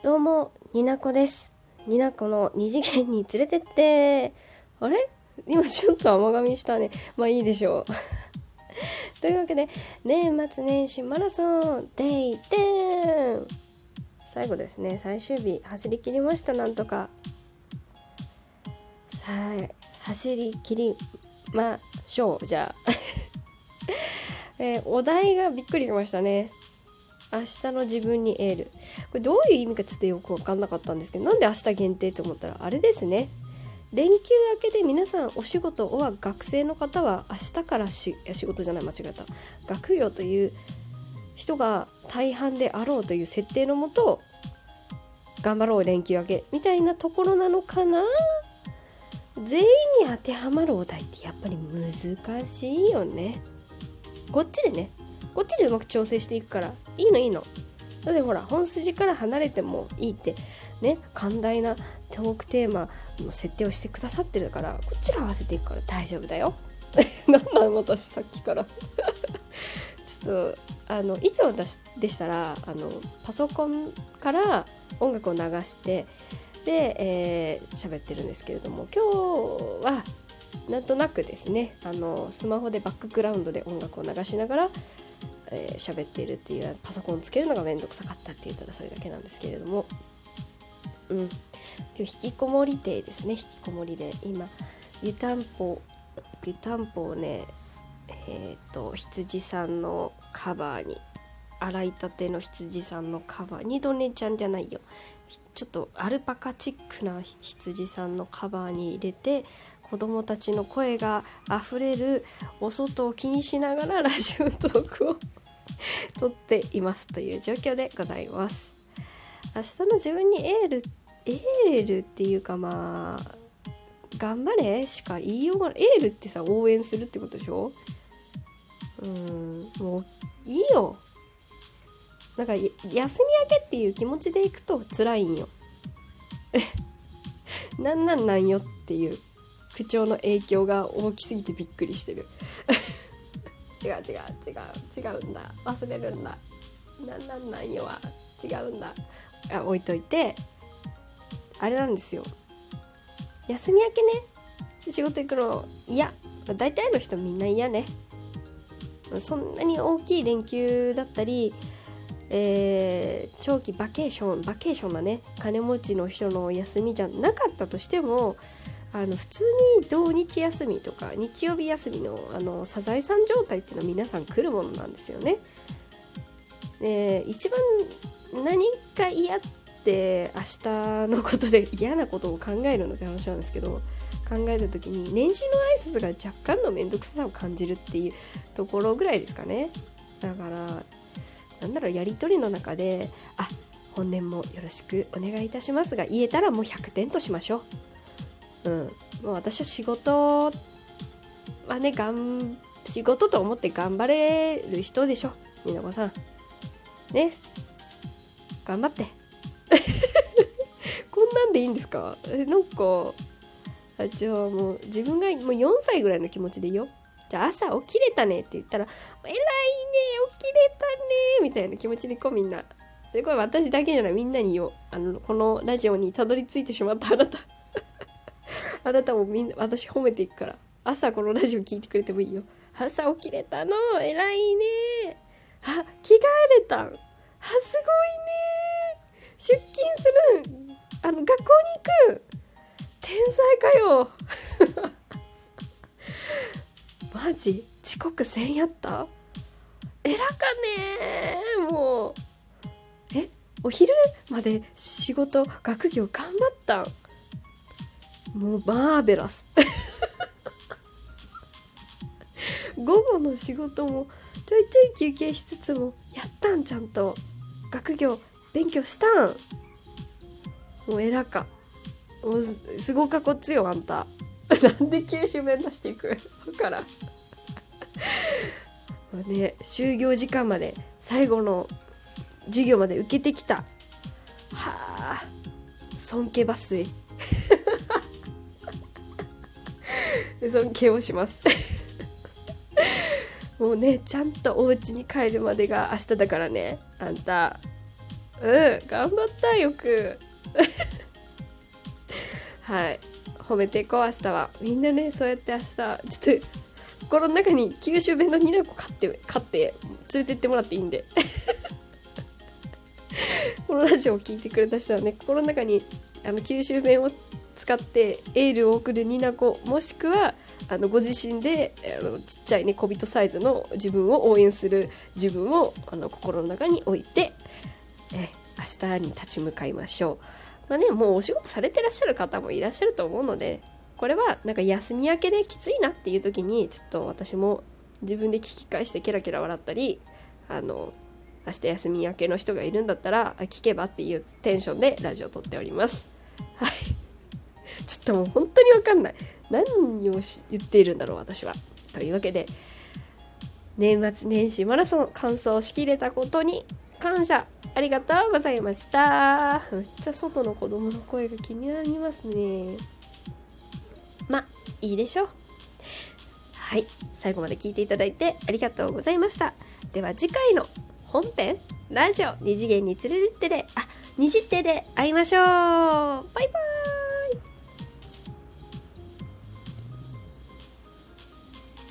どうも、になこです。になこの二次元に連れてって。あれ？今ちょっと甘噛みしたね。まあいいでしょう。というわけで、年末年始マラソン、デイ 10! 最後ですね、最終日、走り切りました、なんとか。さあ、走り切りましょう、じゃあ。えーお題がびっくりしましたね。明日の自分にエール。これどういう意味かちょっとよく分かんなかったんですけどなんで明日限定と思ったらあれですね。連休明けで皆さんお仕事は学生の方は明日からし仕事じゃない間違えた。学業という人が大半であろうという設定のもと頑張ろう連休明けみたいなところなのかな。全員に当てはまるお題ってやっぱり難しいよね。こっちでね。こっちでうまく調整していくからいいのいいの。だってほら本筋から離れてもいいって。ね寛大なトークテーマの設定をしてくださってるからこっちが合わせていくから大丈夫だよ。なんなん私さっきから。ちょっとあのいつもでしたらあのパソコンから音楽を流してでえー喋ってるんですけれども今日はなんとなくですねあのスマホでバックグラウンドで音楽を流しながらえー喋っているっていうパソコンつけるのがめんどくさかったって言ったらそれだけなんですけれども。うん。今日引きこもりデですね。引きこもりで。今湯たんぽ湯たんぽをねえっ、と羊さんのカバーに洗いたての羊さんのカバー二度寝ちゃんじゃないよ。ちょっとアルパカチックな羊さんのカバーに入れて子供たちの声があふれるお外を気にしながらラジオトークを撮っていますという状況でございます。明日の自分にエールエールっていうかまあ頑張れしか言いようがない。エールってさ応援するってことでしょ？うんもういいよ。なんか休み明けっていう気持ちでいくと辛いんよ。なんなんなんよっていう。口調の影響が大きすぎてびっくりしてる。違う違う違う違うんだ。忘れるんだ。なんなんなんよ。は違うんだ。あ置いといて。あれなんですよ。休み明けね。仕事行くの嫌。大体の人みんな嫌ね。そんなに大きい連休だったりえー長期バケーションバケーションなね。金持ちの人の休みじゃなかったとしてもあの普通に土日休みとか日曜日休みのあのサザエさん状態っていうのは皆さん来るものなんですよね。で一番何か嫌って明日のことで嫌なことを考えるのって話なんですけど考えた時に年始の挨拶が若干の面倒くささを感じるっていうところぐらいですかね。だからなんだろうやり取りの中で「あ本年もよろしくお願いいたします」が言えたらもう100点としましょう。うん、もう私は仕事はねがん仕事と思って頑張れる人でしょ。みなこさん。ね。頑張って。こんなんでいいんですか？えなんかあじゃあもう自分がもう4歳ぐらいの気持ちでいいよ。じゃあ朝起きれたねって言ったら「偉いね起きれたね」みたいな気持ちでこうみんな。でこれ私だけじゃないみんなに言おう。あのこのラジオにたどり着いてしまったあなた。あなたもみんな私褒めていくから。朝このラジオ聞いてくれてもいいよ。朝起きれたの。偉いね。あ着替えれたん。あすごいね。出勤する。あの学校に行く。天才かよ。マジ？遅刻せんやった？偉かね。もう。え？お昼まで仕事学業頑張ったん。もうマーベラス。午後の仕事もちょいちょい休憩しつつもやったんちゃんと学業勉強したん。もう偉か。もうすごかこっつよあんた。なんで九州弁出していく？わからん。まあね就業時間まで最後の授業まで受けてきた。はあ尊敬抜粋尊敬をします。もうねちゃんとお家に帰るまでが明日だからね。あんた。うん頑張ったよく。はい。褒めていこう明日は。みんなねそうやって明日ちょっと心の中に九州弁のニナコ買って買って連れてってもらっていいんで。このラジオを聞いてくれた人はね心の中にあの九州弁を使ってエールを送るニナコもしくはあのご自身であのちっちゃいね小人サイズの自分を応援する自分をあの心の中に置いてえ明日に立ち向かいましょう。まあね、もうお仕事されてらっしゃる方もいらっしゃると思うので、これはなんか休み明けできついなっていう時に、ちょっと私も自分で聞き返してケラケラ笑ったり、あの、明日休み明けの人がいるんだったら、聞けばっていうテンションでラジオを撮っております。はい。ちょっともう本当にわかんない。何を言っているんだろう、私は。というわけで、年末年始マラソン完走しきれたことに感謝。ありがとうございました。めっちゃ外の子供の声が気になりますね。まいいでしょう。はい。最後まで聞いていただいてありがとうございました。では次回の本編ラジオ二次元に連れてってであ二次手で会いましょう。バイバイ。